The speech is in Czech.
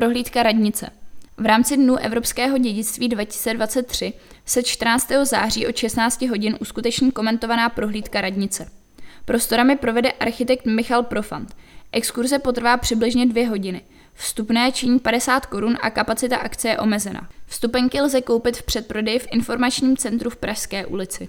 Prohlídka radnice. V rámci Dnů Evropského dědictví 2023 se 14. září od 16 hodin uskuteční komentovaná prohlídka radnice. Prostorami provede architekt Michal Profant. Exkurze potrvá přibližně dvě hodiny. Vstupné činí 50 korun a kapacita akce je omezena. Vstupenky lze koupit v předprodeji v informačním centru v Pražské ulici.